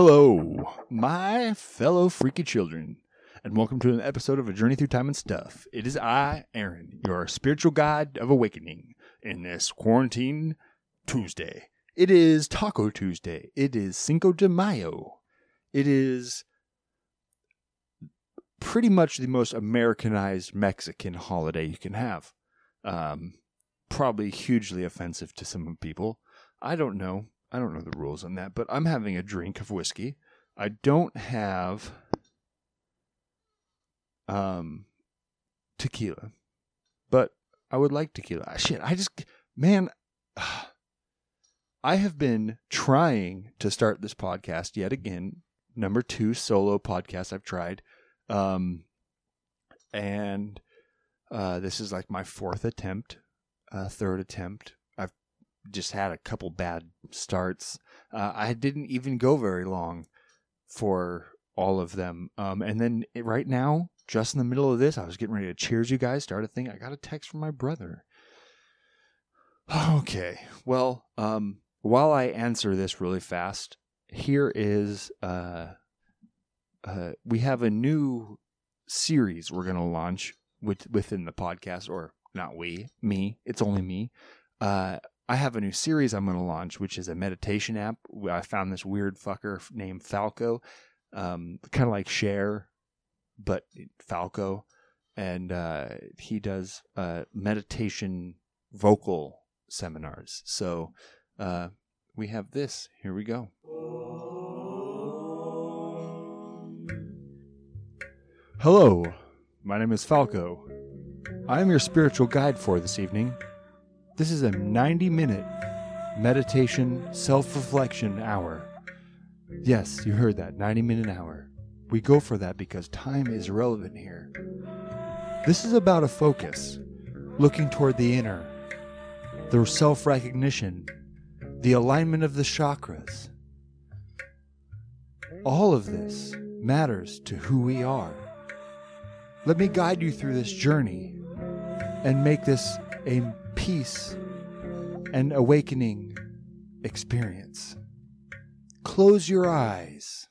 Hello, my fellow freaky children, and welcome to an episode of A Journey Through Time and Stuff. It is I, Aaron, your spiritual guide of awakening in this quarantine Tuesday. It is Taco Tuesday. It is Cinco de Mayo. It is pretty much the most Americanized Mexican holiday you can have. Um, probably hugely offensive to some people. I don't know. I don't know the rules on that, but I'm having a drink of whiskey. I don't have um tequila, but I would like tequila. Ah, Shit, I just man, I have been trying to start this podcast yet again. Number two solo podcast I've tried, um, and uh, this is like my fourth attempt, uh, third attempt. Just had a couple bad starts. Uh, I didn't even go very long for all of them. Um, and then right now, just in the middle of this, I was getting ready to cheers you guys, start a thing. I got a text from my brother. Okay. Well, um, while I answer this really fast, here is uh, uh, we have a new series we're going to launch with, within the podcast, or not we, me. It's only me. Uh, I have a new series I'm going to launch, which is a meditation app. I found this weird fucker named Falco, um, kind of like Cher, but Falco, and uh, he does uh, meditation vocal seminars. So uh, we have this. Here we go. Hello, my name is Falco. I am your spiritual guide for this evening. This is a 90 minute meditation self reflection hour. Yes, you heard that 90 minute hour. We go for that because time is relevant here. This is about a focus, looking toward the inner, the self recognition, the alignment of the chakras. All of this matters to who we are. Let me guide you through this journey and make this a peace and awakening experience. Close your eyes.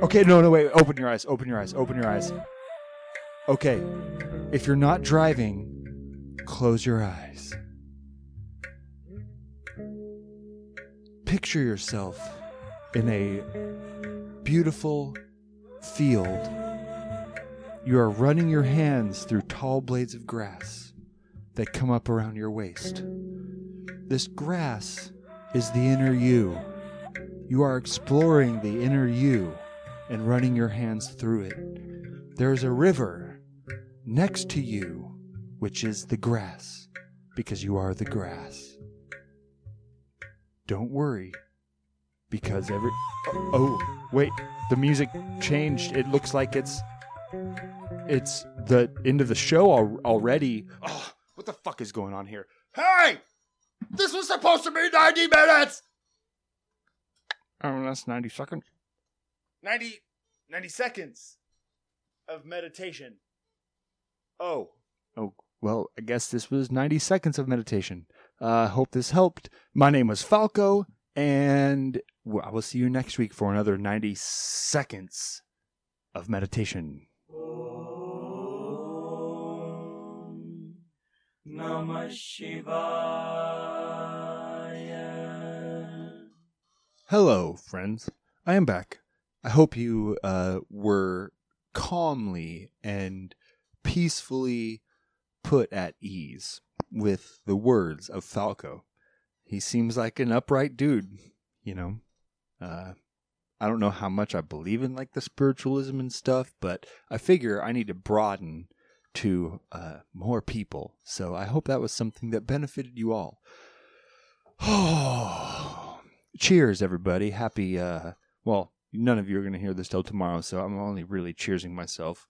Okay, no, no, wait. Open your eyes. Open your eyes. Open your eyes. Okay. If you're not driving, close your eyes. Picture yourself in a beautiful field. You are running your hands through tall blades of grass that come up around your waist. This grass is the inner you. You are exploring the inner you and running your hands through it. There is a river next to you, which is the grass, because you are the grass. Don't worry, because every. Oh, wait, the music changed. It looks like it's. It's the end of the show al- already. Oh, what the fuck is going on here? Hey! This was supposed to be 90 minutes! Oh, that's 90 seconds. 90, 90 seconds of meditation. Oh. Oh, well, I guess this was 90 seconds of meditation. I uh, hope this helped. My name was Falco, and I will see you next week for another 90 seconds of meditation. Namah Shivaya. Hello, friends. I am back. I hope you uh, were calmly and peacefully put at ease with the words of Falco. He seems like an upright dude, you know. Uh, I don't know how much I believe in like the spiritualism and stuff, but I figure I need to broaden to uh, more people. So I hope that was something that benefited you all. Cheers, everybody! Happy. Uh, well, none of you are going to hear this till tomorrow, so I'm only really cheersing myself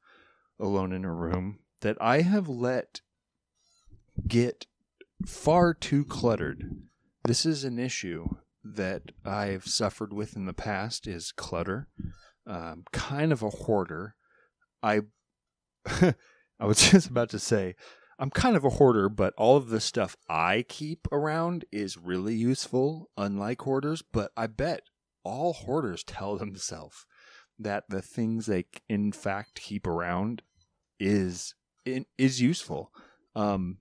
alone in a room that I have let get far too cluttered. This is an issue that I've suffered with in the past is clutter. Um, kind of a hoarder. I I was just about to say I'm kind of a hoarder, but all of the stuff I keep around is really useful, unlike hoarders. But I bet all hoarders tell themselves that the things they in fact keep around is is useful. Um,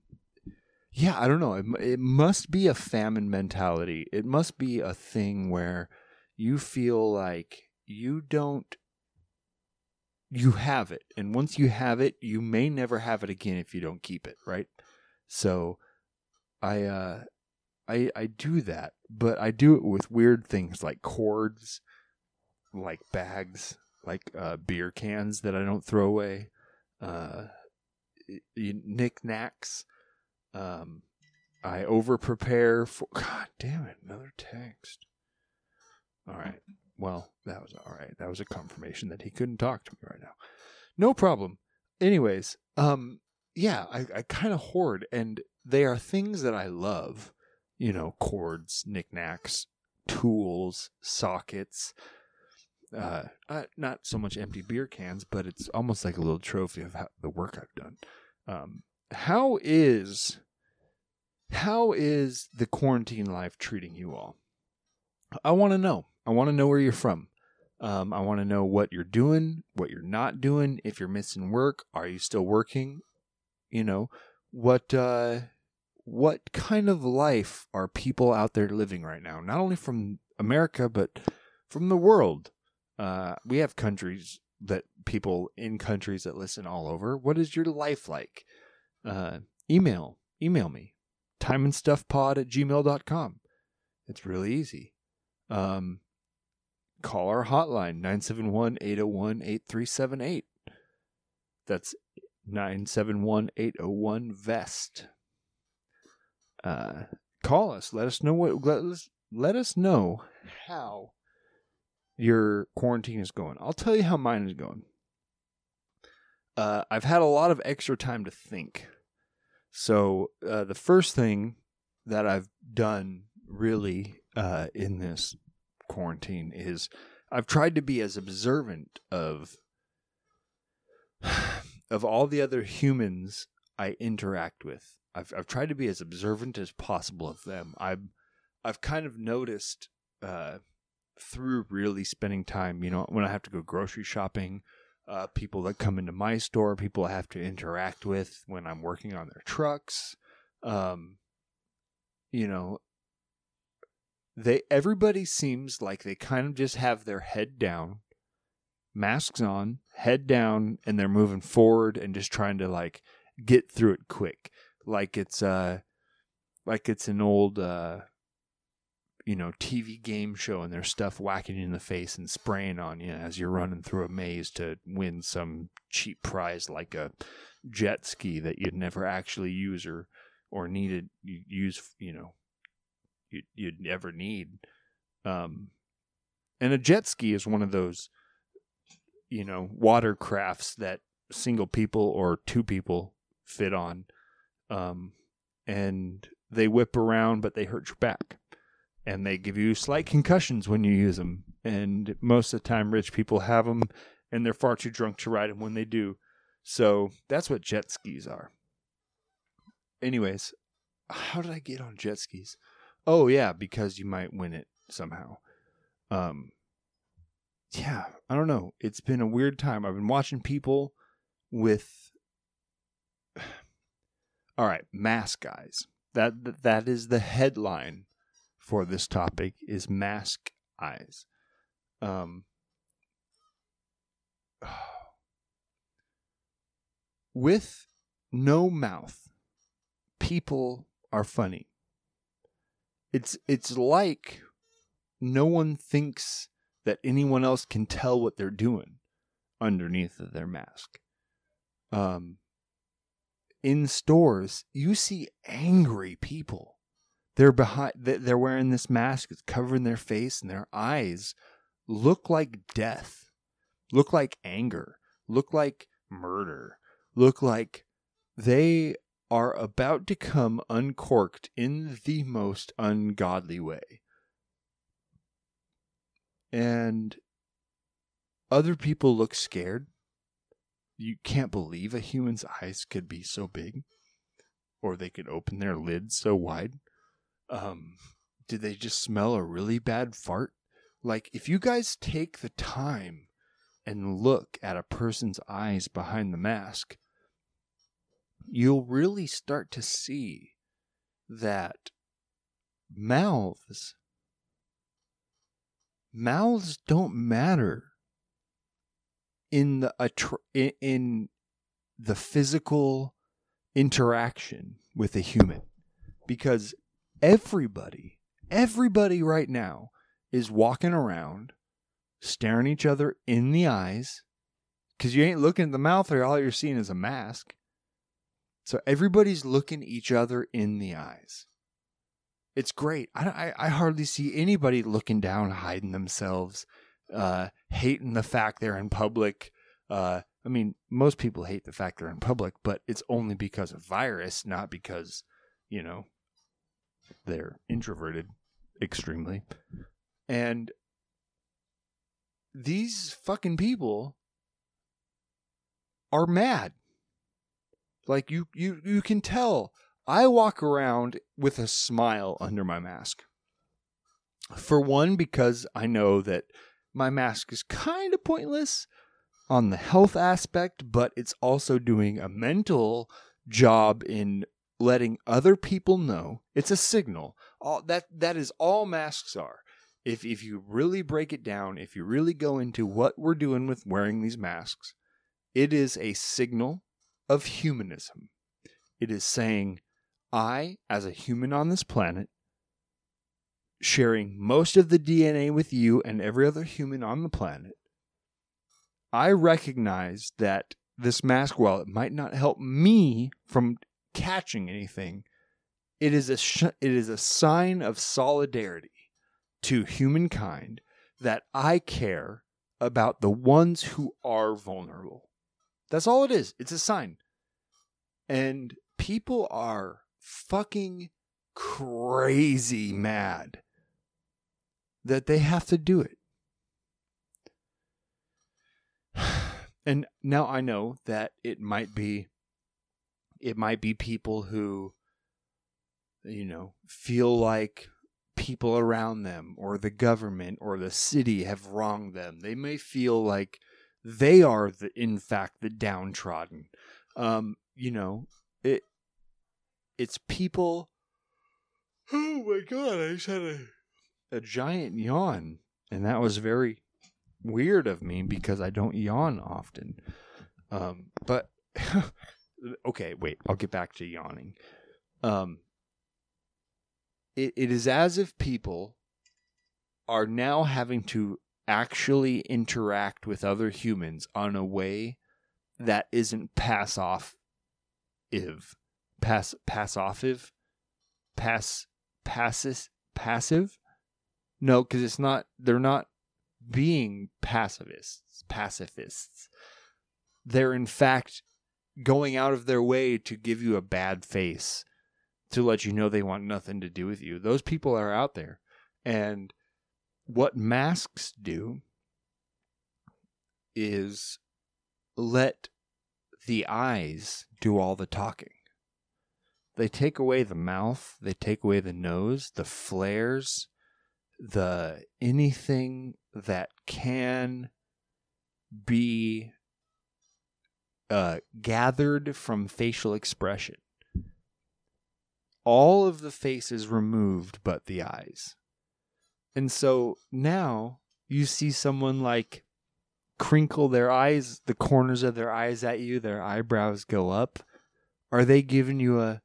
yeah, I don't know. It, it must be a famine mentality. It must be a thing where you feel like you don't you have it and once you have it you may never have it again if you don't keep it right? So i uh i i do that but i do it with weird things like cords like bags like uh beer cans that i don't throw away uh knickknacks. Um i over prepare for god damn it another text. All right well, that was all right. That was a confirmation that he couldn't talk to me right now. No problem. Anyways, um, yeah, I, I kind of hoard, and they are things that I love. You know, cords, knickknacks, tools, sockets. Uh, uh, not so much empty beer cans, but it's almost like a little trophy of how, the work I've done. Um, how is how is the quarantine life treating you all? I want to know. I want to know where you're from. Um, I want to know what you're doing, what you're not doing. If you're missing work, are you still working? You know, what uh, what kind of life are people out there living right now? Not only from America, but from the world. Uh, we have countries that people in countries that listen all over. What is your life like? Uh, email, email me, timeandstuffpod at gmail.com. It's really easy. Um, call our hotline 971-801-8378 that's 971-801 vest uh, call us. Let us know what let us let us know how your quarantine is going. I'll tell you how mine is going. Uh, i've had a lot of extra time to think. So uh, the first thing that i've done really uh, in this quarantine is I've tried to be as observant of of all the other humans I interact with. I've I've tried to be as observant as possible of them. I've I've kind of noticed uh, through really spending time, you know, when I have to go grocery shopping, uh, people that come into my store, people I have to interact with when I'm working on their trucks. Um, you know, they everybody seems like they kind of just have their head down, masks on, head down, and they're moving forward and just trying to like get through it quick. Like it's uh like it's an old uh you know, TV game show and there's stuff whacking you in the face and spraying on you as you're running through a maze to win some cheap prize like a jet ski that you'd never actually use or or needed use, you know, you'd, you'd ever need. Um, and a jet ski is one of those, you know, water crafts that single people or two people fit on. Um, and they whip around, but they hurt your back. And they give you slight concussions when you use them. And most of the time, rich people have them, and they're far too drunk to ride them when they do. So that's what jet skis are. Anyways, how did I get on jet skis? Oh yeah, because you might win it somehow. Um yeah, I don't know. It's been a weird time. I've been watching people with All right, mask guys. That that is the headline for this topic is mask eyes. Um with no mouth, people are funny it's it's like no one thinks that anyone else can tell what they're doing underneath their mask. Um, in stores, you see angry people. They're behind. They're wearing this mask. It's covering their face, and their eyes look like death, look like anger, look like murder, look like they are about to come uncorked in the most ungodly way. And other people look scared. You can't believe a human's eyes could be so big, or they could open their lids so wide. Um, did they just smell a really bad fart? Like, if you guys take the time and look at a person's eyes behind the mask, you'll really start to see that mouths mouths don't matter in the in the physical interaction with a human. Because everybody everybody right now is walking around staring each other in the eyes because you ain't looking at the mouth or all you're seeing is a mask so everybody's looking each other in the eyes it's great i, I, I hardly see anybody looking down hiding themselves uh, hating the fact they're in public uh, I mean, most people hate the fact they're in public, but it's only because of virus, not because, you know, they're introverted extremely. And these fucking people are mad. Like you you you can tell I walk around with a smile under my mask. For one because I know that my mask is kind of pointless on the health aspect, but it's also doing a mental job in letting other people know it's a signal. All that that is all masks are. If if you really break it down, if you really go into what we're doing with wearing these masks, it is a signal of humanism. It is saying I as a human on this planet sharing most of the DNA with you and every other human on the planet I recognize that this mask, while it might not help me from catching anything, it is a sh- it is a sign of solidarity to humankind that I care about the ones who are vulnerable. That's all it is. It's a sign. And people are fucking crazy mad that they have to do it. and now I know that it might be it might be people who you know feel like people around them or the government or the city have wronged them. They may feel like they are the in fact the downtrodden. Um, you know, it it's people Oh my god, I just had a a giant yawn and that was very weird of me because I don't yawn often. Um, but okay, wait, I'll get back to yawning. Um, it, it is as if people are now having to actually interact with other humans on a way that isn't pass off if pass pass off if pass passes passive no because it's not they're not being pacifists, pacifists. They're in fact going out of their way to give you a bad face to let you know they want nothing to do with you. Those people are out there. And what masks do is let the eyes do all the talking. They take away the mouth, they take away the nose, the flares, the anything that can be uh, gathered from facial expression. All of the face is removed but the eyes. And so now you see someone like crinkle their eyes, the corners of their eyes at you, their eyebrows go up. Are they giving you a,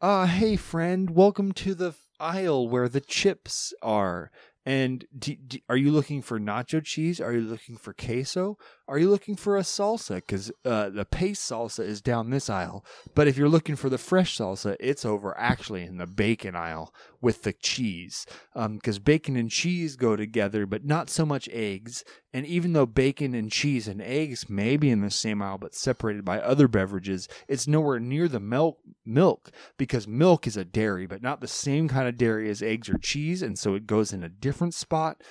ah, uh, hey friend, welcome to the aisle where the chips are and do, do, are you looking for nacho cheese? Are you looking for queso? Are you looking for a salsa? Because uh, the paste salsa is down this aisle. But if you're looking for the fresh salsa, it's over actually in the bacon aisle with the cheese. Because um, bacon and cheese go together, but not so much eggs. And even though bacon and cheese and eggs may be in the same aisle but separated by other beverages, it's nowhere near the milk milk because milk is a dairy, but not the same kind of dairy as eggs or cheese, and so it goes in a different spot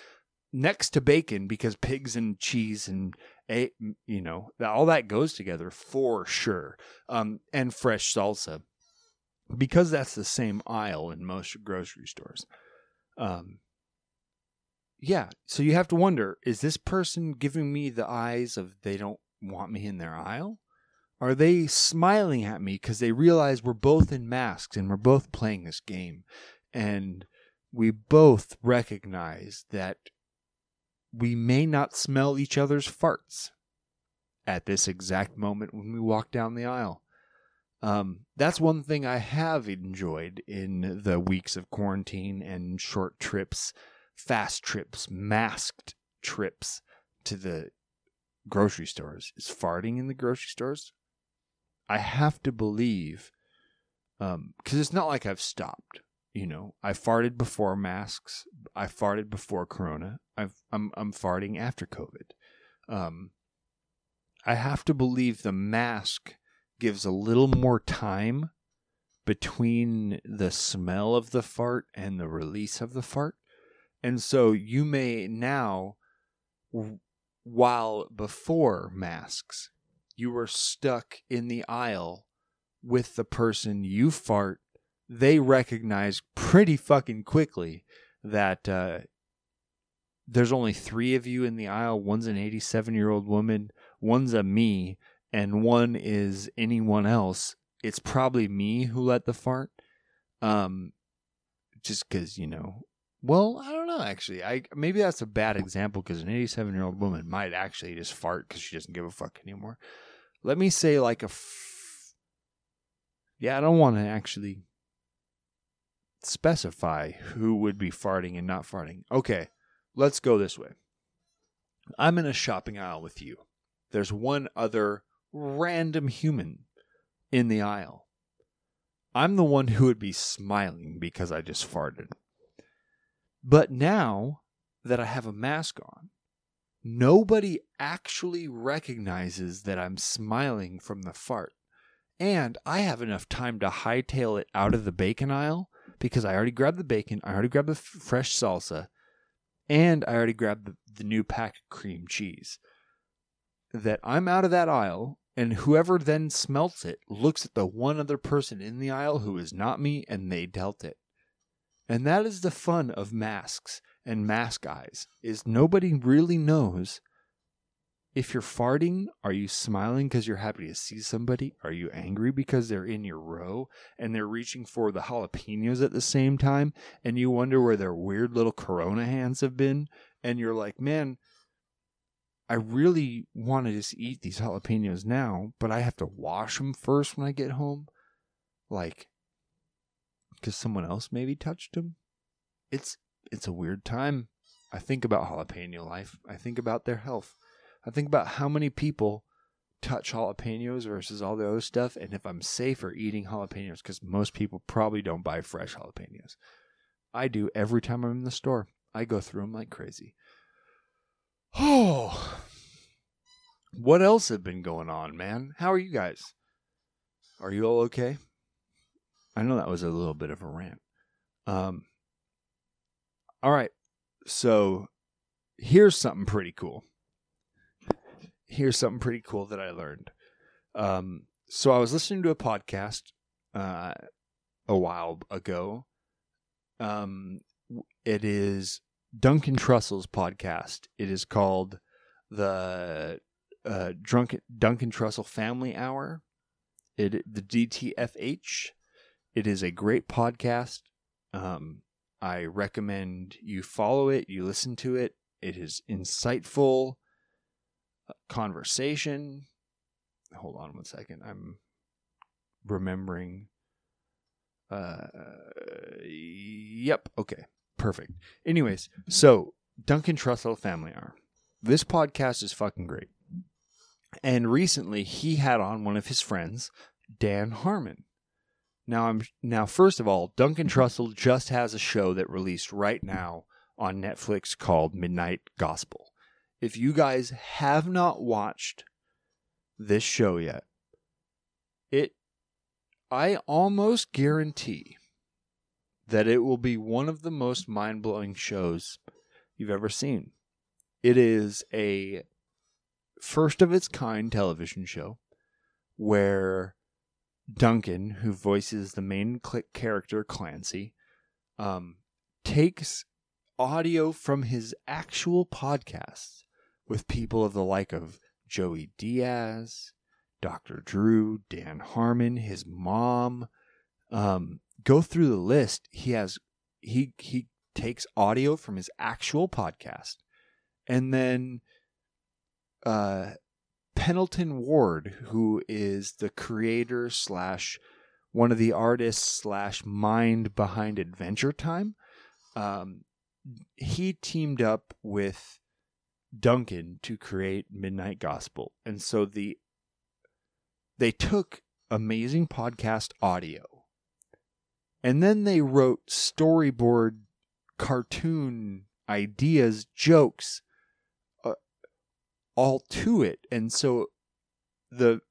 next to bacon because pigs and cheese and you know all that goes together for sure um, and fresh salsa because that's the same aisle in most grocery stores um, yeah, so you have to wonder: is this person giving me the eyes of they don't want me in their aisle? Are they smiling at me because they realize we're both in masks and we're both playing this game, and we both recognize that we may not smell each other's farts at this exact moment when we walk down the aisle. Um, that's one thing I have enjoyed in the weeks of quarantine and short trips, fast trips, masked trips to the grocery stores is farting in the grocery stores. I have to believe, because um, it's not like I've stopped. You know, I farted before masks. I farted before Corona. I've, I'm I'm farting after COVID. Um, I have to believe the mask gives a little more time between the smell of the fart and the release of the fart. And so you may now, while before masks, you were stuck in the aisle with the person you fart, they recognize pretty fucking quickly that uh, there's only three of you in the aisle. One's an 87 year old woman, one's a me, and one is anyone else, it's probably me who let the fart. Um, just because you know. Well, I don't know. Actually, I maybe that's a bad example because an 87 year old woman might actually just fart because she doesn't give a fuck anymore. Let me say like a. F- yeah, I don't want to actually specify who would be farting and not farting. Okay, let's go this way. I'm in a shopping aisle with you. There's one other random human in the aisle. I'm the one who would be smiling because I just farted. But now that I have a mask on, nobody actually recognizes that I'm smiling from the fart. And I have enough time to hightail it out of the bacon aisle because I already grabbed the bacon, I already grabbed the f- fresh salsa, and I already grabbed the, the new pack of cream cheese. That I'm out of that aisle and whoever then smelts it looks at the one other person in the aisle who is not me and they dealt it. And that is the fun of masks and mask eyes is nobody really knows if you're farting, are you smiling because you're happy to see somebody? Are you angry because they're in your row and they're reaching for the jalapenos at the same time and you wonder where their weird little corona hands have been? And you're like, man, I really want to just eat these jalapenos now, but I have to wash them first when I get home. Like, because someone else maybe touched them. It's it's a weird time. I think about jalapeno life. I think about their health. I think about how many people touch jalapenos versus all the other stuff, and if I'm safer eating jalapenos, because most people probably don't buy fresh jalapenos. I do every time I'm in the store. I go through them like crazy. Oh, what else have been going on, man? How are you guys? Are you all okay? I know that was a little bit of a rant. Um, all right. So here's something pretty cool. Here's something pretty cool that I learned. Um, so I was listening to a podcast uh, a while ago. Um, it is Duncan Trussell's podcast. It is called the uh, Duncan Trussell Family Hour. It the DTFH. It is a great podcast. Um, I recommend you follow it. You listen to it. It is insightful conversation. Hold on one second. I'm remembering. Uh, yep. Okay. Perfect. Anyways, so Duncan Trussell Family Hour. This podcast is fucking great. And recently he had on one of his friends, Dan Harmon. Now I'm now first of all, Duncan Trussell just has a show that released right now on Netflix called Midnight Gospel. If you guys have not watched this show yet, it I almost guarantee that it will be one of the most mind blowing shows you've ever seen. It is a first of its kind television show where Duncan, who voices the main character Clancy, um, takes audio from his actual podcasts with people of the like of Joey Diaz, Dr. Drew, Dan Harmon, his mom. Um, go through the list. He has he he takes audio from his actual podcast, and then uh, Pendleton Ward, who is the creator slash one of the artists slash mind behind Adventure Time. Um, he teamed up with Duncan to create Midnight Gospel. And so the they took amazing podcast audio and then they wrote storyboard cartoon ideas, jokes uh, all to it. And so the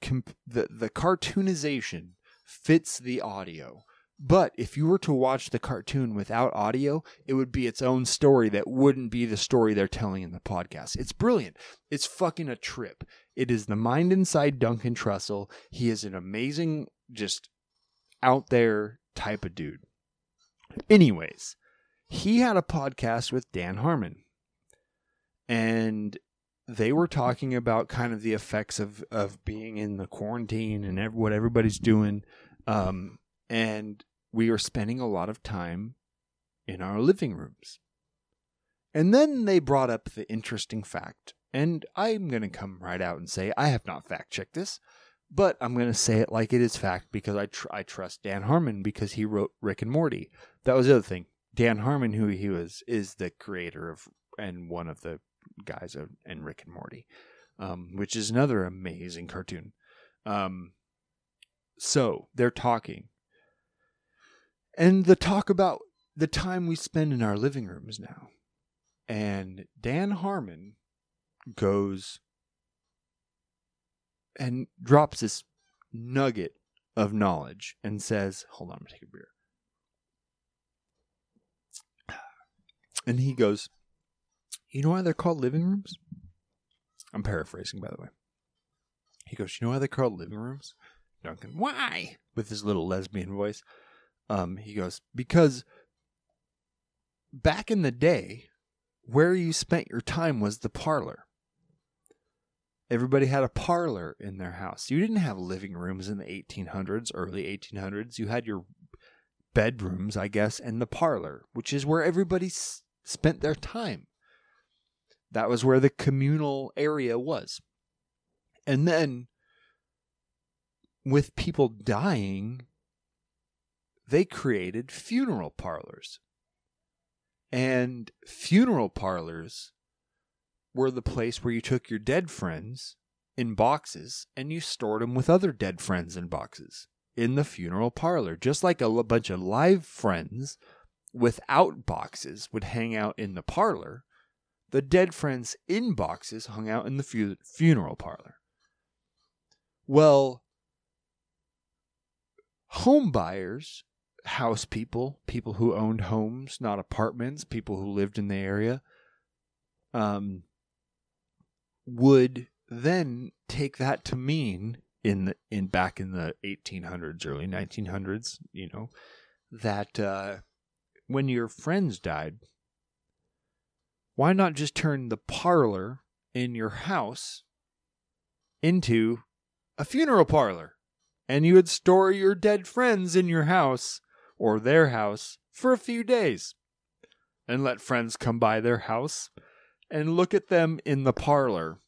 the the cartoonization fits the audio but if you were to watch the cartoon without audio, it would be its own story that wouldn't be the story they're telling in the podcast. It's brilliant. It's fucking a trip. It is the mind inside Duncan Trussell. He is an amazing, just out there type of dude. Anyways, he had a podcast with Dan Harmon. And they were talking about kind of the effects of, of being in the quarantine and what everybody's doing. Um, and we are spending a lot of time in our living rooms. And then they brought up the interesting fact, and I'm going to come right out and say I have not fact checked this, but I'm going to say it like it is fact because I tr- I trust Dan Harmon because he wrote Rick and Morty. That was the other thing. Dan Harmon, who he was, is the creator of and one of the guys of and Rick and Morty, um, which is another amazing cartoon. Um, so they're talking, and the talk about the time we spend in our living rooms now. And Dan Harmon goes and drops this nugget of knowledge and says, Hold on, I'm going to take a beer. And he goes, You know why they're called living rooms? I'm paraphrasing, by the way. He goes, You know why they're called living rooms? Duncan, why? With his little lesbian voice. Um, he goes, because back in the day, where you spent your time was the parlor. Everybody had a parlor in their house. You didn't have living rooms in the 1800s, early 1800s. You had your bedrooms, I guess, and the parlor, which is where everybody s- spent their time. That was where the communal area was. And then, with people dying, they created funeral parlors. And funeral parlors were the place where you took your dead friends in boxes and you stored them with other dead friends in boxes in the funeral parlor. Just like a bunch of live friends without boxes would hang out in the parlor, the dead friends in boxes hung out in the fu- funeral parlor. Well, home buyers house people, people who owned homes, not apartments, people who lived in the area, um, would then take that to mean in the, in back in the 1800s, early 1900s, you know, that uh, when your friends died, why not just turn the parlor in your house into a funeral parlor? And you would store your dead friends in your house or their house for a few days and let friends come by their house and look at them in the parlor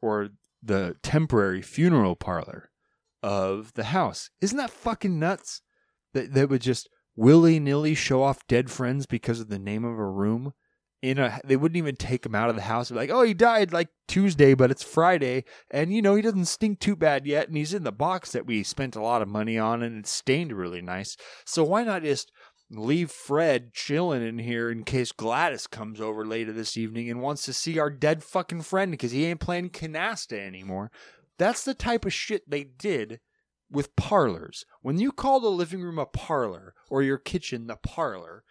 or the temporary funeral parlor of the house. Isn't that fucking nuts? That they would just willy nilly show off dead friends because of the name of a room in a they wouldn't even take him out of the house like oh he died like tuesday but it's friday. And you know he doesn't stink too bad yet and he's in the box that we spent a lot of money on and it's stained really nice. So why not just leave fred chilling in here in case gladys comes over later this evening and wants to see our dead fucking friend because he ain't playing canasta anymore? That's the type of shit they did with parlors. When you call the living room a parlor or your kitchen the parlor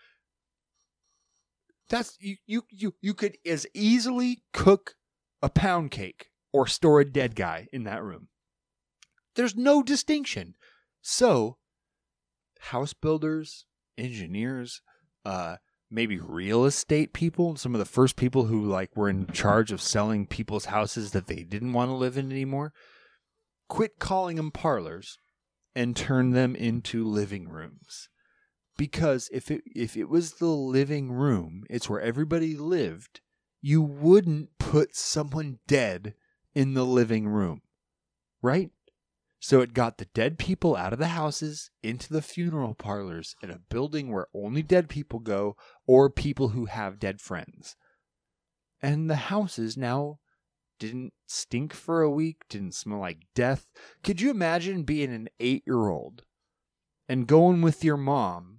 that's you you you you could as easily cook a pound cake or store a dead guy in that room. There's no distinction. So, house builders, engineers, uh, maybe real estate people, some of the first people who like were in charge of selling people's houses that they didn't want to live in anymore, quit calling them parlors and turn them into living rooms. Because if it if it was the living room, it's where everybody lived, you wouldn't put someone dead in the living room. Right? So it got the dead people out of the houses into the funeral parlors in a building where only dead people go or people who have dead friends. And the houses now didn't stink for a week, didn't smell like death. Could you imagine being an eight year old and going with your mom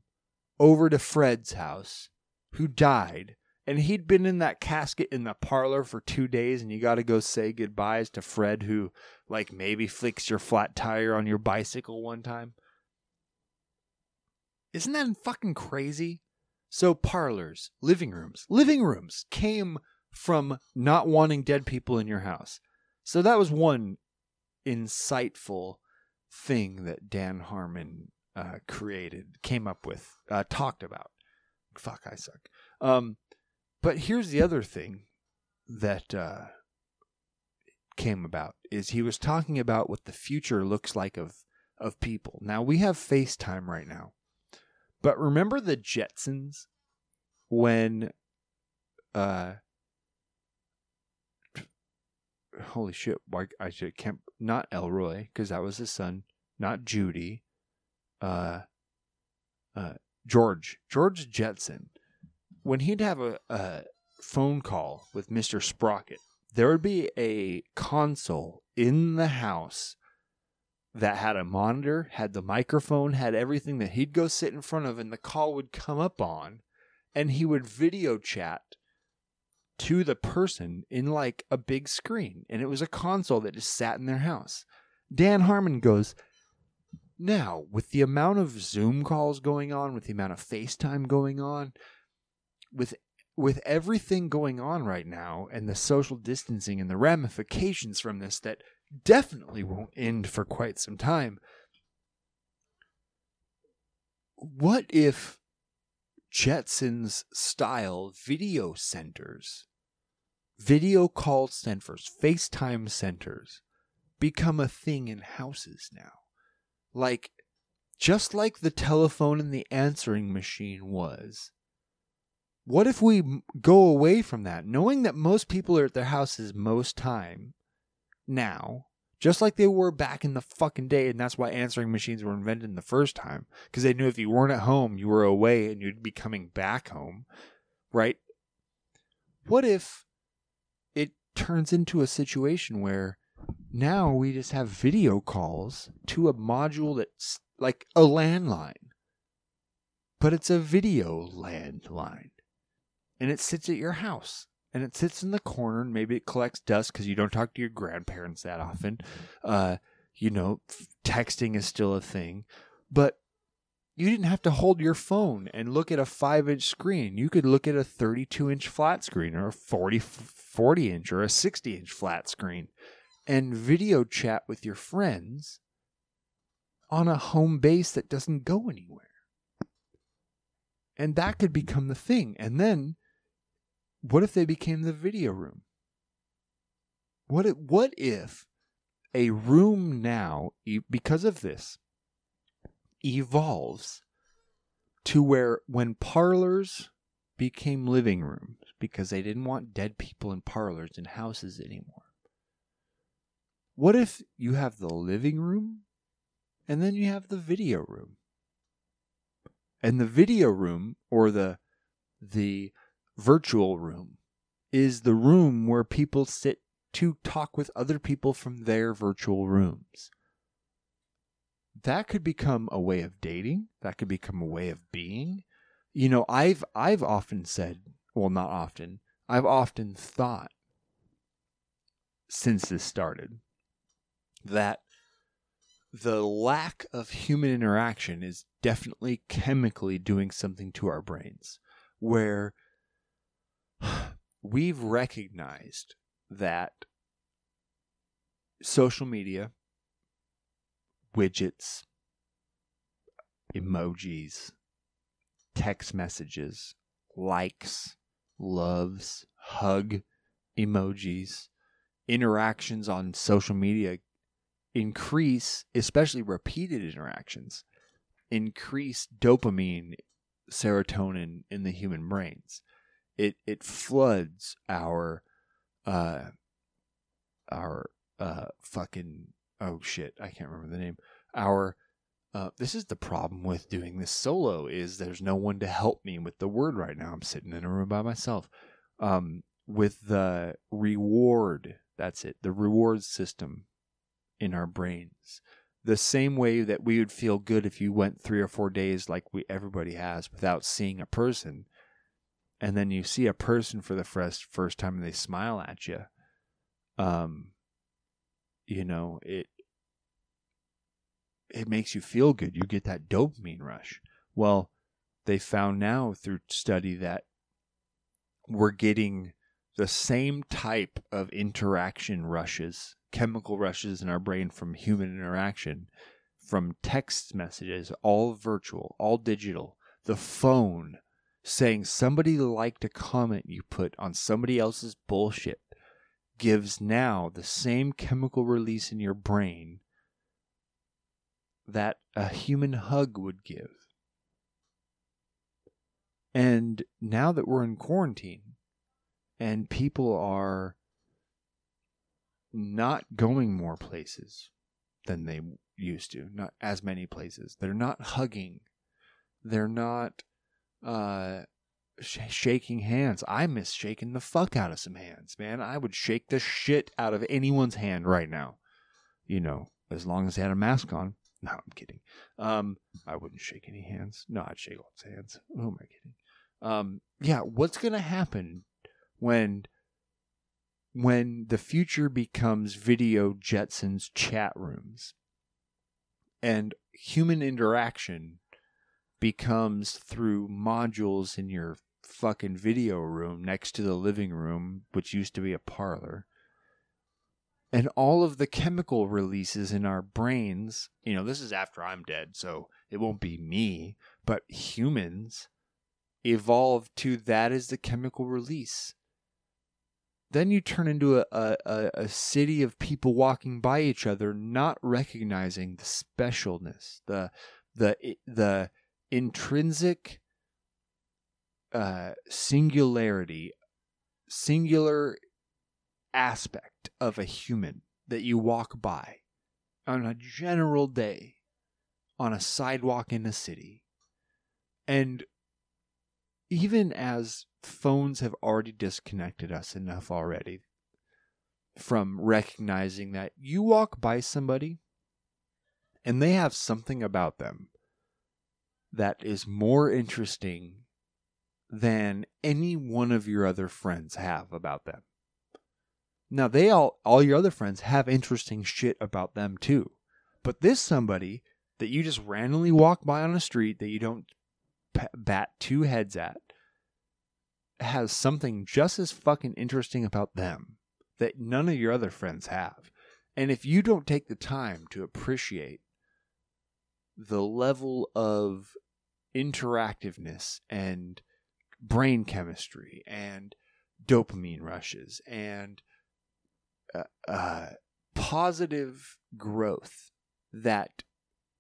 over to Fred's house who died and he'd been in that casket in the parlor for two days and you got to go say goodbyes to fred who like maybe flicks your flat tire on your bicycle one time. Isn't that fucking crazy? So parlors living rooms living rooms came from not wanting dead people in your house. So that was one insightful thing that dan harmon uh, created came up with uh, talked about fuck i suck um, but here's the other thing that uh, came about is he was talking about what the future looks like of of people. Now we have FaceTime right now. But remember the Jetsons when uh holy shit, why I should can't not Elroy because that was his son, not Judy. Uh uh George, George Jetson when he'd have a, a phone call with Mr. Sprocket, there would be a console in the house that had a monitor, had the microphone, had everything that he'd go sit in front of, and the call would come up on, and he would video chat to the person in like a big screen. And it was a console that just sat in their house. Dan Harmon goes, Now, with the amount of Zoom calls going on, with the amount of FaceTime going on, with with everything going on right now and the social distancing and the ramifications from this that definitely won't end for quite some time. What if Jetsons style video centers, video call centers, FaceTime centers become a thing in houses now? Like, just like the telephone and the answering machine was what if we go away from that, knowing that most people are at their houses most time now, just like they were back in the fucking day, and that's why answering machines were invented in the first time, because they knew if you weren't at home, you were away and you'd be coming back home, right? What if it turns into a situation where now we just have video calls to a module that's like a landline, but it's a video landline and it sits at your house and it sits in the corner and maybe it collects dust because you don't talk to your grandparents that often. Uh, you know, texting is still a thing, but you didn't have to hold your phone and look at a five inch screen. You could look at a 32 inch flat screen or a 40, 40 inch or a 60 inch flat screen and video chat with your friends on a home base that doesn't go anywhere. And that could become the thing. And then what if they became the video room? What if, what if a room now, because of this, evolves to where when parlors became living rooms because they didn't want dead people in parlors in houses anymore. What if you have the living room and then you have the video room? And the video room or the the virtual room is the room where people sit to talk with other people from their virtual rooms. That could become a way of dating, that could become a way of being. You know, I've I've often said, well not often, I've often thought since this started that the lack of human interaction is definitely chemically doing something to our brains where we've recognized that social media, widgets, emojis, text messages, likes, loves, hug emojis, interactions on social media increase, especially repeated interactions, increase dopamine, serotonin in the human brains. It it floods our uh our uh fucking oh shit, I can't remember the name. Our uh, this is the problem with doing this solo is there's no one to help me with the word right now. I'm sitting in a room by myself. Um, with the reward, that's it, the reward system in our brains. The same way that we would feel good if you went three or four days like we everybody has without seeing a person, and then you see a person for the first first time and they smile at you. Um, you know it. It makes you feel good. You get that dopamine rush. Well, they found now through study that we're getting the same type of interaction rushes, chemical rushes in our brain from human interaction, from text messages, all virtual, all digital, the phone saying somebody liked a comment you put on somebody else's bullshit gives now the same chemical release in your brain that a human hug would give. And now that we're in quarantine, and people are not going more places than they used to, not as many places. They're not hugging. They're not uh, sh- shaking hands. I miss shaking the fuck out of some hands, man. I would shake the shit out of anyone's hand right now. You know, as long as they had a mask on. No, I'm kidding. Um, I wouldn't shake any hands. No, I'd shake all hands. Who am I kidding? Um, yeah, what's gonna happen when when the future becomes video Jetsons chat rooms and human interaction becomes through modules in your fucking video room next to the living room, which used to be a parlor. And all of the chemical releases in our brains, you know, this is after I'm dead, so it won't be me, but humans evolve to that is the chemical release then you turn into a, a, a city of people walking by each other, not recognizing the specialness, the the the intrinsic uh, singularity, singular aspect of a human that you walk by on a general day on a sidewalk in a city. And even as phones have already disconnected us enough already from recognizing that you walk by somebody and they have something about them that is more interesting than any one of your other friends have about them. Now they all all your other friends have interesting shit about them too. But this somebody that you just randomly walk by on a street that you don't bat two heads at has something just as fucking interesting about them that none of your other friends have. And if you don't take the time to appreciate the level of interactiveness and brain chemistry and dopamine rushes and uh, uh, positive growth that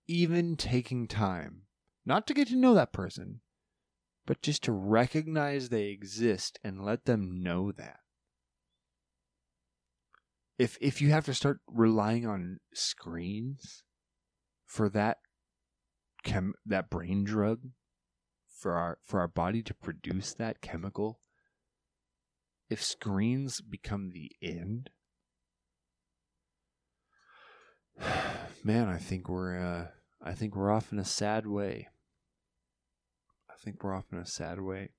even taking time, not to get to know that person, but just to recognize they exist and let them know that. If if you have to start relying on screens for that chem that brain drug for our for our body to produce that chemical, if screens become the end, man, I think we're uh, I think we're off in a sad way. I think we're off in a sad way.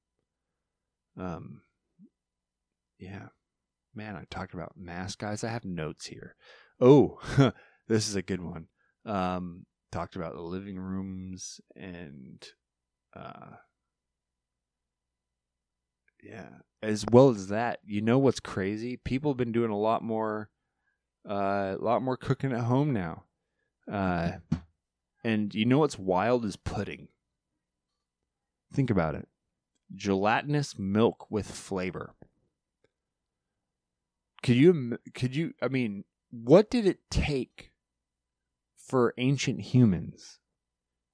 Um, yeah, man, I talked about mass guys. I have notes here. Oh, this is a good one. Um, talked about the living rooms and, uh, yeah, as well as that. You know what's crazy? People have been doing a lot more, uh, a lot more cooking at home now. Uh, and you know what's wild is pudding. Think about it. gelatinous milk with flavor. Could you could you I mean, what did it take for ancient humans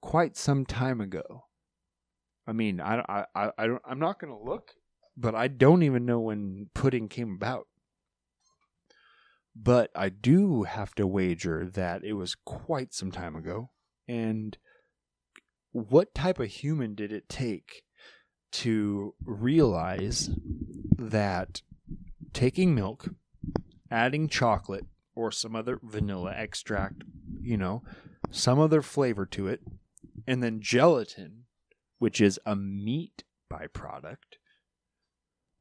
quite some time ago? I mean, I I I, I don't I'm not going to look, but I don't even know when pudding came about. But I do have to wager that it was quite some time ago. And what type of human did it take to realize that taking milk, adding chocolate or some other vanilla extract, you know, some other flavor to it, and then gelatin, which is a meat byproduct.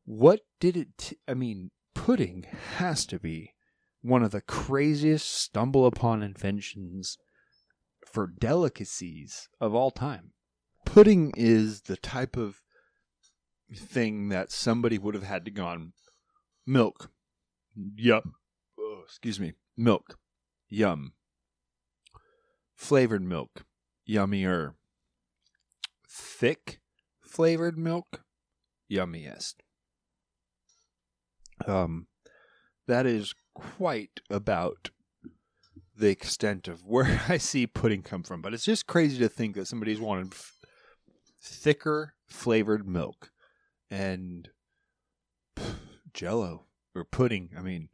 What did it? T- I mean, pudding has to be one of the craziest stumble upon inventions for delicacies of all time. Pudding is the type of thing that somebody would have had to gone milk. Yep. Oh, excuse me. Milk. Yum. Flavored milk. Yummier. Thick flavored milk. Yummiest. Um that is quite about the extent of where I see pudding come from. But it's just crazy to think that somebody's wanted f- thicker flavored milk and pff, jello or pudding, I mean,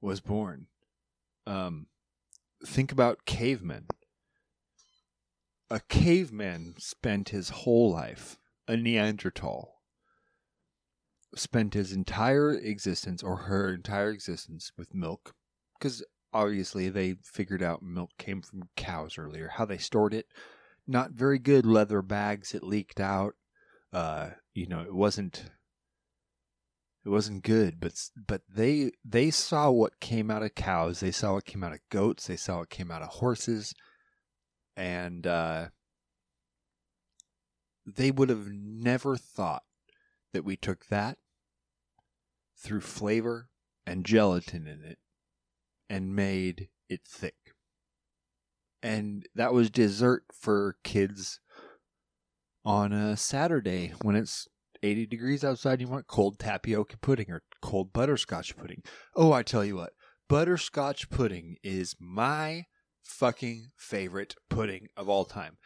was born. Um, think about cavemen. A caveman spent his whole life, a Neanderthal, spent his entire existence or her entire existence with milk because obviously they figured out milk came from cows earlier how they stored it. Not very good leather bags it leaked out. Uh you know it wasn't it wasn't good but but they they saw what came out of cows they saw what came out of goats they saw what came out of horses and uh they would have never thought that we took that through flavor and gelatin in it and made it thick. And that was dessert for kids on a Saturday when it's 80 degrees outside. You want cold tapioca pudding or cold butterscotch pudding. Oh, I tell you what, butterscotch pudding is my fucking favorite pudding of all time.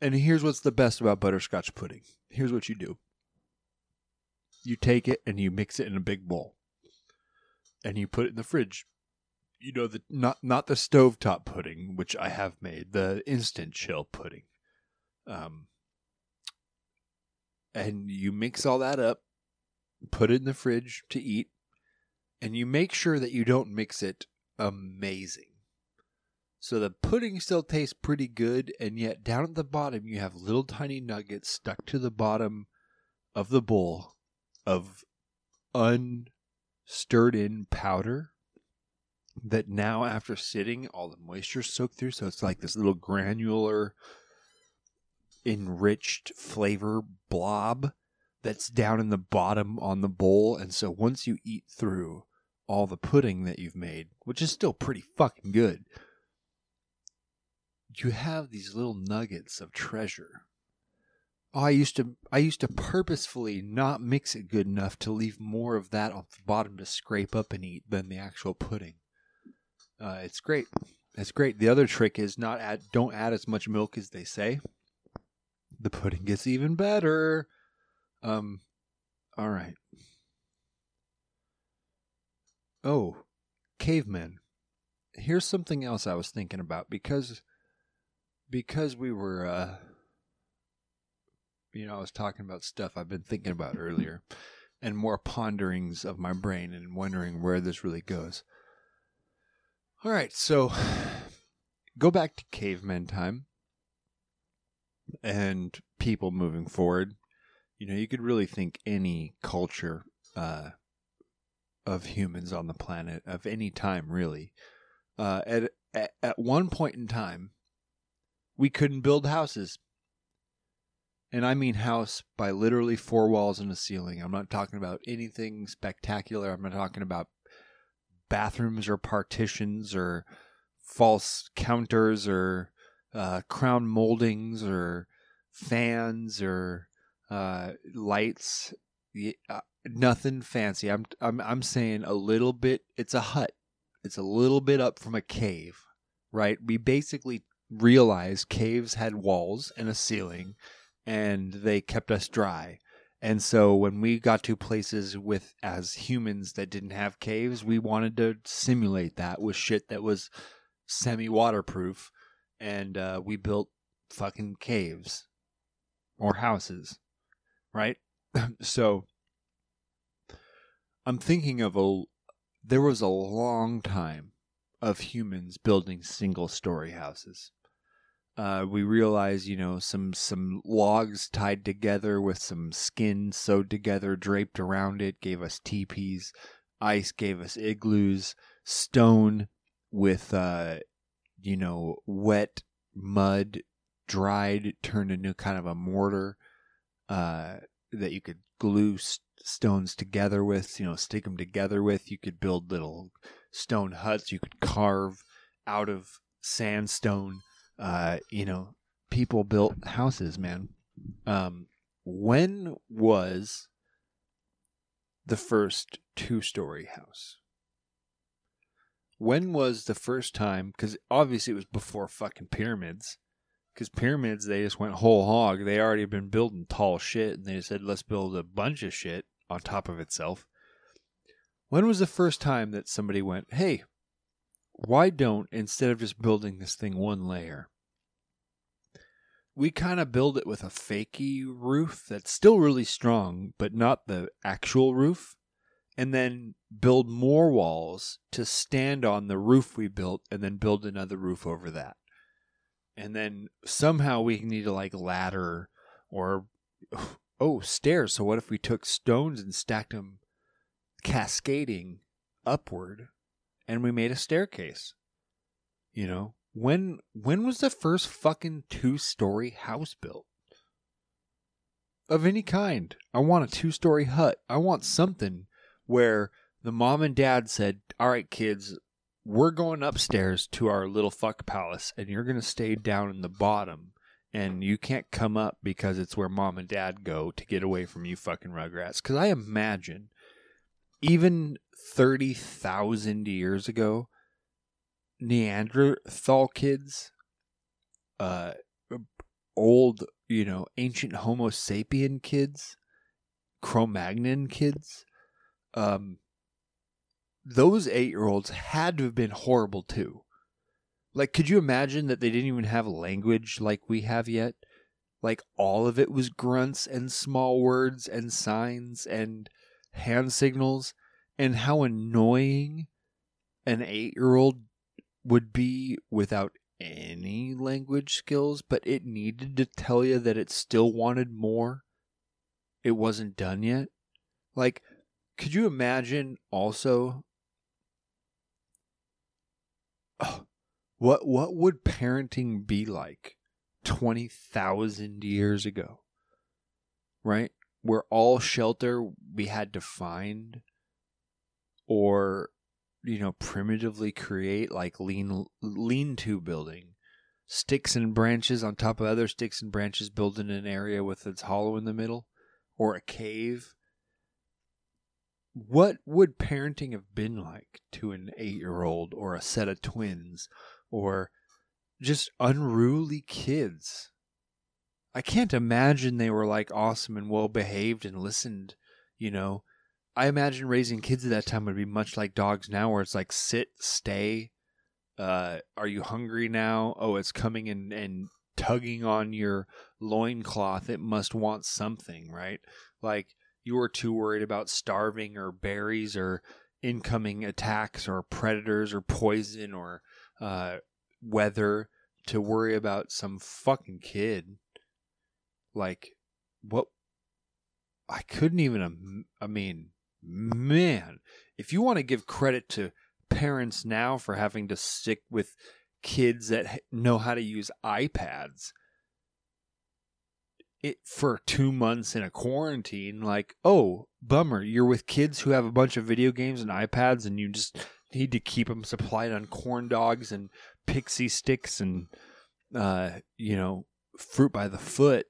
And here's what's the best about butterscotch pudding. Here's what you do you take it and you mix it in a big bowl and you put it in the fridge you know the not not the stovetop pudding which i have made the instant chill pudding. Um and you mix all that up put it in the fridge to eat and you make sure that you don't mix it amazing. So the pudding still tastes pretty good and yet down at the bottom you have little tiny nuggets stuck to the bottom of the bowl of unstirred in powder that now after sitting all the moisture soaked through so it's like this little granular enriched flavor blob that's down in the bottom on the bowl and so once you eat through all the pudding that you've made which is still pretty fucking good you have these little nuggets of treasure Oh, I used to I used to purposefully not mix it good enough to leave more of that on the bottom to scrape up and eat than the actual pudding. Uh, it's great. It's great. The other trick is not add don't add as much milk as they say. The pudding gets even better. Um all right. Oh, cavemen. Here's something else I was thinking about because because we were uh you know, I was talking about stuff I've been thinking about earlier and more ponderings of my brain and wondering where this really goes. All right, so go back to caveman time and people moving forward. You know, you could really think any culture uh, of humans on the planet of any time, really. Uh, at, at at one point in time, we couldn't build houses and I mean house by literally four walls and a ceiling. I'm not talking about anything spectacular. I'm not talking about bathrooms or partitions or false counters or uh, crown moldings or fans or uh, lights, uh, nothing fancy. I'm I'm I'm saying a little bit. It's a hut. It's a little bit up from a cave, right? We basically realized caves had walls and a ceiling, and they kept us dry. And so when we got to places with as humans that didn't have caves, we wanted to simulate that with shit that was semi waterproof, and uh, we built fucking caves or houses, right? so I'm thinking of a there was a long time of humans building single story houses. Uh, we realized, you know, some some logs tied together with some skin sewed together, draped around it, gave us teepees. Ice gave us igloos. Stone with, uh, you know, wet mud, dried, turned into kind of a mortar uh, that you could glue s- stones together with. You know, stick them together with. You could build little stone huts. You could carve out of sandstone uh, you know, people built houses, man. Um, when was the first two story house? When was the first time? Because obviously it was before fucking pyramids. Because pyramids, they just went whole hog. They already been building tall shit, and they said, let's build a bunch of shit on top of itself. When was the first time that somebody went, hey, why don't instead of just building this thing one layer we kind of build it with a fakey roof that's still really strong but not the actual roof and then build more walls to stand on the roof we built and then build another roof over that. And then somehow we need to like ladder or oh stairs. So what if we took stones and stacked them cascading upward and we made a staircase. You know, when when was the first fucking two-story house built? Of any kind. I want a two-story hut. I want something where the mom and dad said, "All right, kids, we're going upstairs to our little fuck palace and you're going to stay down in the bottom." And you can't come up because it's where mom and dad go to get away from you fucking rugrats. Because I imagine even 30,000 years ago, Neanderthal kids, uh, old, you know, ancient Homo sapien kids, Cro Magnon kids, um, those eight year olds had to have been horrible too. Like, could you imagine that they didn't even have language like we have yet? Like, all of it was grunts and small words and signs and hand signals and how annoying an eight year old would be without any language skills, but it needed to tell you that it still wanted more. It wasn't done yet. Like, could you imagine also oh, what what would parenting be like 20,000 years ago? Right? where all shelter we had to find or you know primitively create like lean lean to building. Sticks and branches on top of other sticks and branches built in an area with its hollow in the middle or a cave. What would parenting have been like to an 8-year-old or a set of twins or just unruly kids? I can't imagine they were like awesome and well behaved and listened, you know. I imagine raising kids at that time would be much like dogs now where it's like sit, stay, uh, are you hungry now? Oh, it's coming and, and tugging on your loincloth. It must want something, right? Like you were too worried about starving or berries or incoming attacks or predators or poison or uh, weather to worry about some fucking kid like what I couldn't even I mean man if you want to give credit to parents now for having to stick with kids that know how to use iPads it for 2 months in a quarantine like oh bummer you're with kids who have a bunch of video games and iPads and you just need to keep them supplied on corn dogs and Pixy Stix and uh you know fruit by the foot.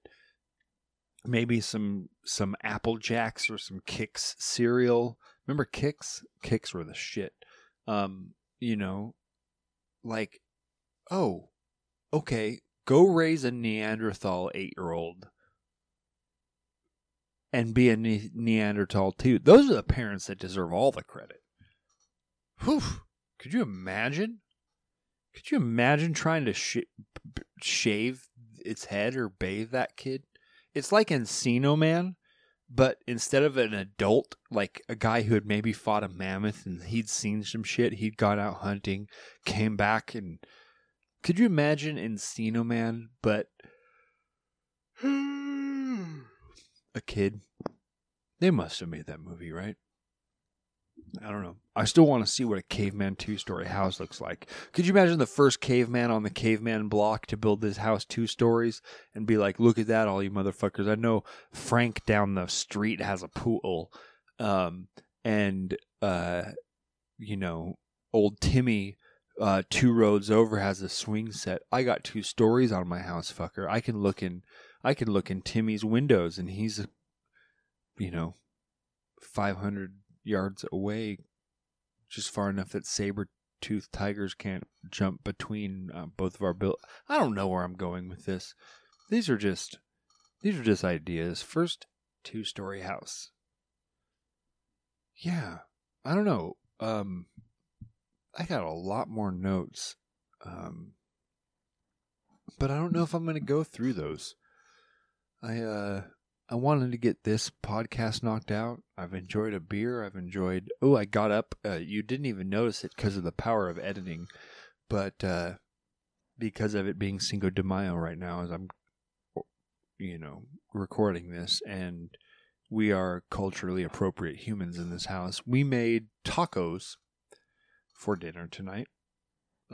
Maybe some some Apple Jacks or some Kix cereal. Remember Kix? Kix were the shit. Um, you know, like, oh, okay, go raise a Neanderthal eight year old and be a ne- Neanderthal too. Those are the parents that deserve all the credit. Whew. Could you imagine? Could you imagine trying to sh- shave its head or bathe that kid? It's like Encino Man, but instead of an adult, like a guy who had maybe fought a mammoth and he'd seen some shit, he'd gone out hunting, came back, and could you imagine Encino Man, but a kid? They must have made that movie, right? I don't know. I still want to see what a caveman two story house looks like. Could you imagine the first caveman on the caveman block to build this house two stories and be like, look at that, all you motherfuckers. I know Frank down the street has a pool. Um, and, uh, you know, old Timmy, uh, two roads over has a swing set. I got two stories on my house, fucker. I can look in, I can look in Timmy's windows and he's, you know, 500 yards away, just far enough that saber toothed tigers can't jump between uh, both of our build. I don't know where I'm going with this. These are just these are just ideas. First, two story house. Yeah, I don't know. Um, I got a lot more notes, um, but I don't know if I'm going to go through those. I uh I wanted to get this podcast knocked out. I've enjoyed a beer. I've enjoyed. Oh, I got up. Uh, you didn't even notice it because of the power of editing, but uh, because of it being Cinco de Mayo right now, as I'm, you know, recording this, and we are culturally appropriate humans in this house. We made tacos for dinner tonight,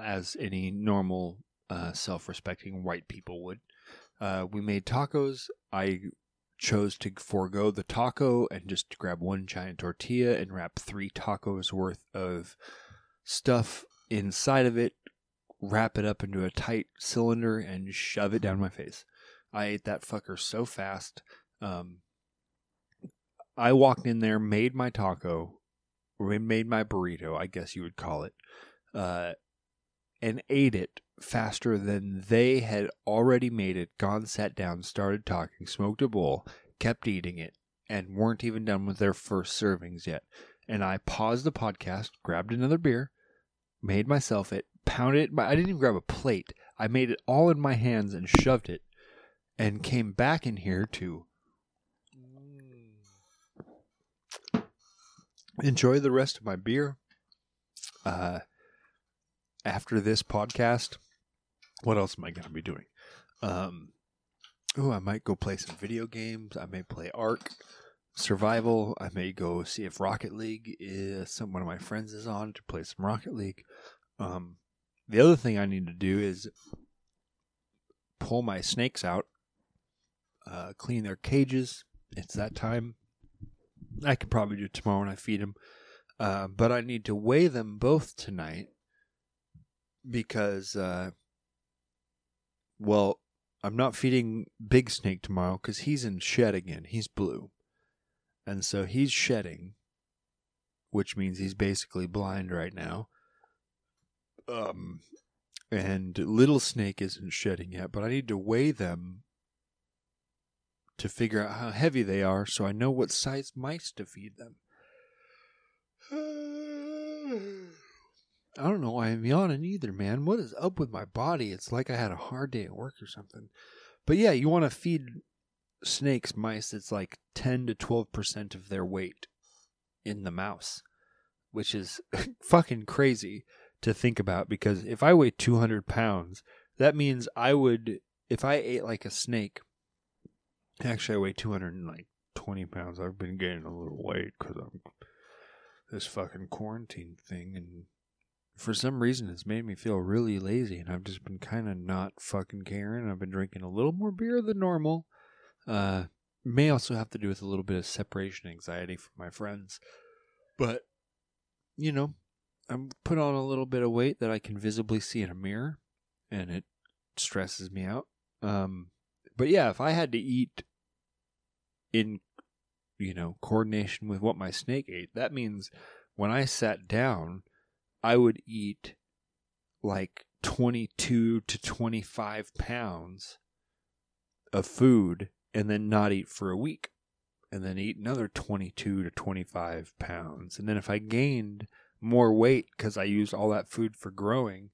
as any normal, uh, self-respecting white people would. Uh, we made tacos. I chose to forego the taco and just grab one giant tortilla and wrap three tacos worth of stuff inside of it, wrap it up into a tight cylinder, and shove it down my face. I ate that fucker so fast. Um, I walked in there, made my taco, made my burrito, I guess you would call it, uh, and ate it faster than they had already made it, gone, sat down, started talking, smoked a bowl, kept eating it, and weren't even done with their first servings yet. And I paused the podcast, grabbed another beer, made myself it, pounded it. I didn't even grab a plate. I made it all in my hands and shoved it, and came back in here to enjoy the rest of my beer. Uh, after this podcast, what else am I going to be doing? Um, oh, I might go play some video games. I may play Ark Survival. I may go see if Rocket League is some one of my friends is on to play some Rocket League. Um, the other thing I need to do is pull my snakes out, uh, clean their cages. It's that time. I could probably do tomorrow when I feed them. Uh, but I need to weigh them both tonight because, uh, well, I'm not feeding Big Snake tomorrow because he's in shed again. He's blue. And so he's shedding, which means he's basically blind right now. Um, and Little Snake isn't shedding yet, but I need to weigh them to figure out how heavy they are so I know what size mice to feed them. I don't know why I'm yawning either, man. What is up with my body? It's like I had a hard day at work or something. But yeah, you want to feed snakes, mice, it's like 10 to 12% of their weight in the mouse, which is fucking crazy to think about because if I weigh 200 pounds, that means I would, if I ate like a snake, actually I weigh 220 pounds. I've been gaining a little weight because I'm this fucking quarantine thing and for some reason it's made me feel really lazy and I've just been kind of not fucking caring. I've been drinking a little more beer than normal. Uh may also have to do with a little bit of separation anxiety from my friends. But you know, I'm put on a little bit of weight that I can visibly see in a mirror and it stresses me out. Um but yeah, if I had to eat in you know coordination with what my snake ate. That means when I sat down, I would eat like 22 to 25 pounds of food and then not eat for a week and then eat another 22 to 25 pounds. And then if I gained more weight because I used all that food for growing,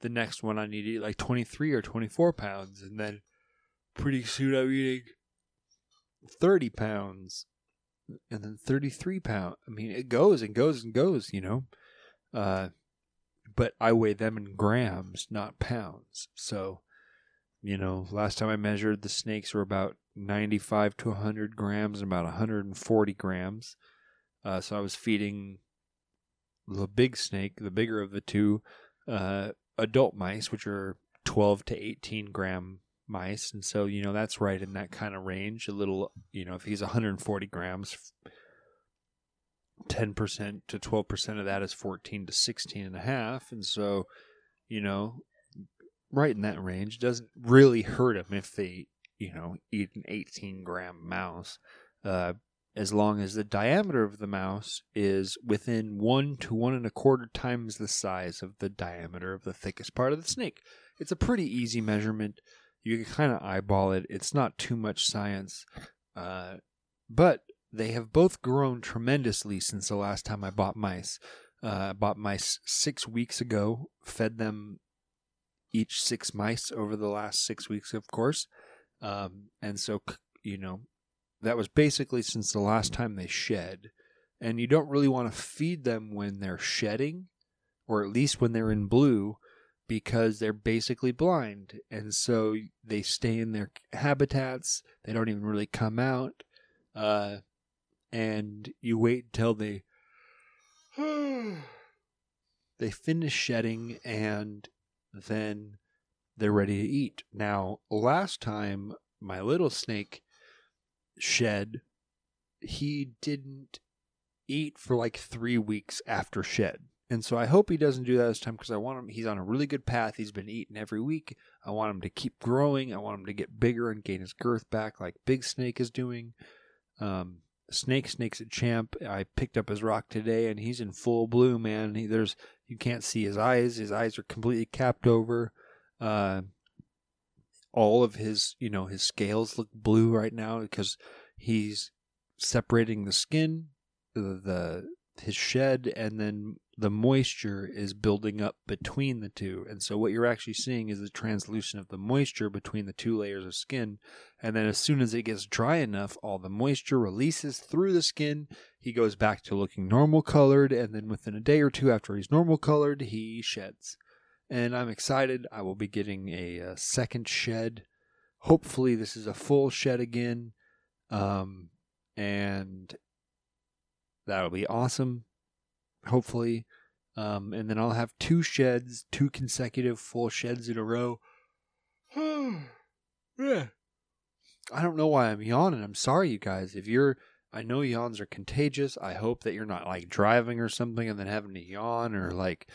the next one I need to eat like 23 or 24 pounds. And then pretty soon I'm eating 30 pounds and then 33 pounds. I mean, it goes and goes and goes, you know. Uh, but I weigh them in grams, not pounds. So, you know, last time I measured, the snakes were about 95 to 100 grams and about 140 grams. Uh, so I was feeding the big snake, the bigger of the two, uh, adult mice, which are 12 to 18 gram mice. And so, you know, that's right in that kind of range. A little, you know, if he's 140 grams, 10% to 12% of that is 14 to 16 and a half. And so, you know, right in that range doesn't really hurt them if they, you know, eat an 18 gram mouse. Uh, as long as the diameter of the mouse is within one to one and a quarter times the size of the diameter of the thickest part of the snake. It's a pretty easy measurement. You can kind of eyeball it. It's not too much science. Uh, but they have both grown tremendously since the last time I bought mice. Uh, I bought mice six weeks ago, fed them each six mice over the last six weeks, of course. Um, and so, you know, that was basically since the last time they shed. And you don't really want to feed them when they're shedding, or at least when they're in blue, because they're basically blind. And so they stay in their habitats. They don't even really come out. Uh, and you wait until they they finish shedding and then they're ready to eat. Now, last time my little snake shed, he didn't eat for like three weeks after shed. And so I hope he doesn't do that this time because I want him. He's on a really good path. He's been eating every week. I want him to keep growing. I want him to get bigger and gain his girth back, like Big Snake is doing. Um, Snake Snake's a champ. I picked up his rock today, and he's in full blue, man. He, there's you can't see his eyes. His eyes are completely capped over. Uh, all of his, you know, his scales look blue right now because he's separating the skin, the his shed, and then the moisture is building up between the two. And so what you're actually seeing is the translucent of the moisture between the two layers of skin. And then as soon as it gets dry enough, all the moisture releases through the skin. He goes back to looking normal colored. And then within a day or two after he's normal colored, he sheds. And I'm excited. I will be getting a, a second shed. Hopefully, this is a full shed again. Um, and that'll be awesome hopefully. Um, and then I'll have two sheds, two consecutive full sheds in a row. yeah. I don't know why I'm yawning. I'm sorry, you guys. If you're, I know yawns are contagious. I hope that you're not like driving or something and then having to yawn or like,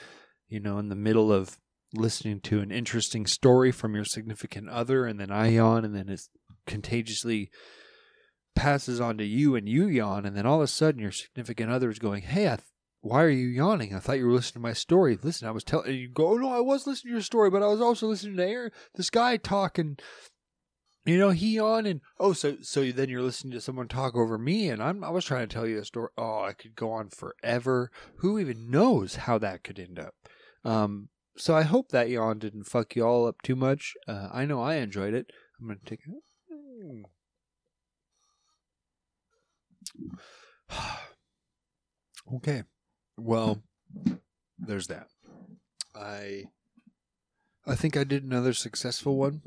you know, in the middle of listening to an interesting story from your significant other and then I yawn and then it's contagiously passes on to you and you yawn and then all of a sudden your significant other is going, Hey, I why are you yawning? I thought you were listening to my story. Listen, I was telling you go, oh, no, I was listening to your story, but I was also listening to Aaron, this guy talking. You know, he yawned and oh, so so then you're listening to someone talk over me, and I'm I was trying to tell you a story. Oh, I could go on forever. Who even knows how that could end up? Um, so I hope that yawn didn't fuck you all up too much. Uh, I know I enjoyed it. I'm gonna take it. okay. Well, there's that. I I think I did another successful one.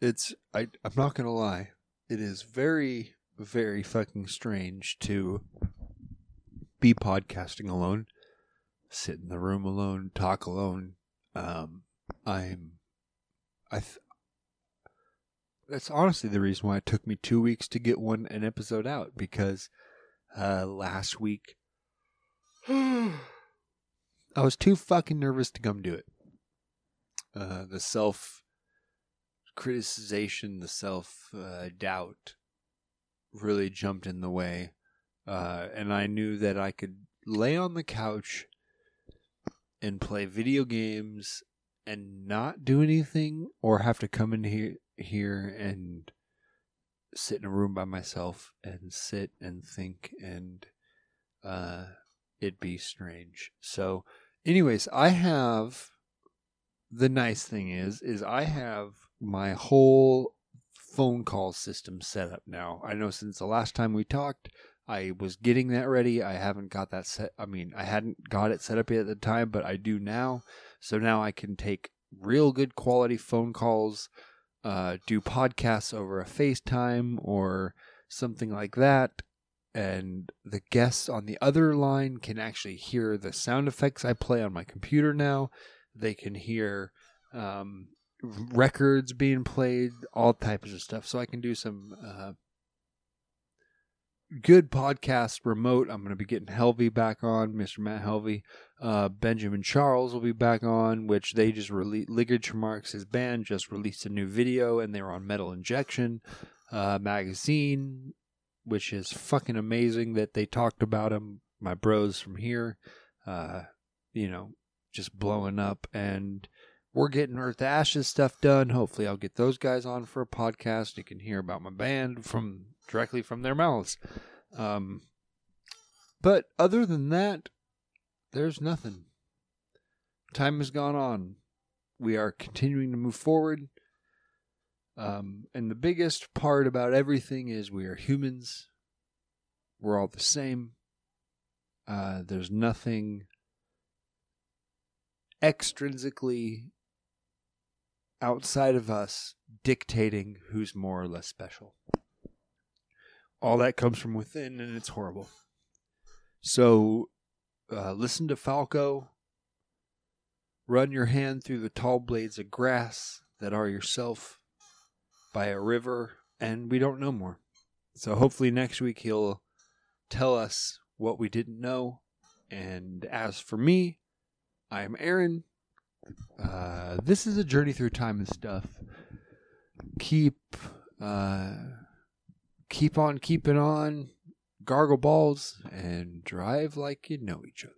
It's I I'm not gonna lie. It is very, very fucking strange to be podcasting alone, sit in the room alone, talk alone. Um I'm I th- that's honestly the reason why it took me two weeks to get one an episode out because uh last week I was too fucking nervous to come do it. Uh, the self criticization, the self uh, doubt really jumped in the way. Uh, and I knew that I could lay on the couch and play video games and not do anything or have to come in here here and sit in a room by myself and sit and think and uh it'd be strange. So anyways, I have the nice thing is is I have my whole phone call system set up now. I know since the last time we talked, I was getting that ready. I haven't got that set. I mean, I hadn't got it set up yet at the time, but I do now. So now I can take real good quality phone calls, uh, do podcasts over a FaceTime or something like that. And the guests on the other line can actually hear the sound effects I play on my computer now. They can hear um, records being played, all types of stuff. So I can do some uh, good podcast remote. I'm going to be getting Helvey back on, Mr. Matt Helvey. Uh, Benjamin Charles will be back on, which they just released. Liggage Marks, his band, just released a new video, and they were on Metal Injection uh, magazine, which is fucking amazing that they talked about him. My bros from here, uh, you know, just blowing up, and we're getting Earth Ashes stuff done. Hopefully, I'll get those guys on for a podcast. You can hear about my band from directly from their mouths. Um, but other than that, there's nothing. Time has gone on. We are continuing to move forward. Um, and the biggest part about everything is we are humans. We're all the same. Uh, there's nothing extrinsically outside of us dictating who's more or less special. All that comes from within, and it's horrible. So, uh, listen to Falco. Run your hand through the tall blades of grass that are yourself by a river, and we don't know more. So, hopefully, next week he'll tell us what we didn't know. And as for me, I am Aaron. Uh, this is a journey through time and stuff. Keep, uh, keep on keeping on, gargle balls, and drive like you know each other.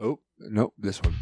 Oh, nope, this one.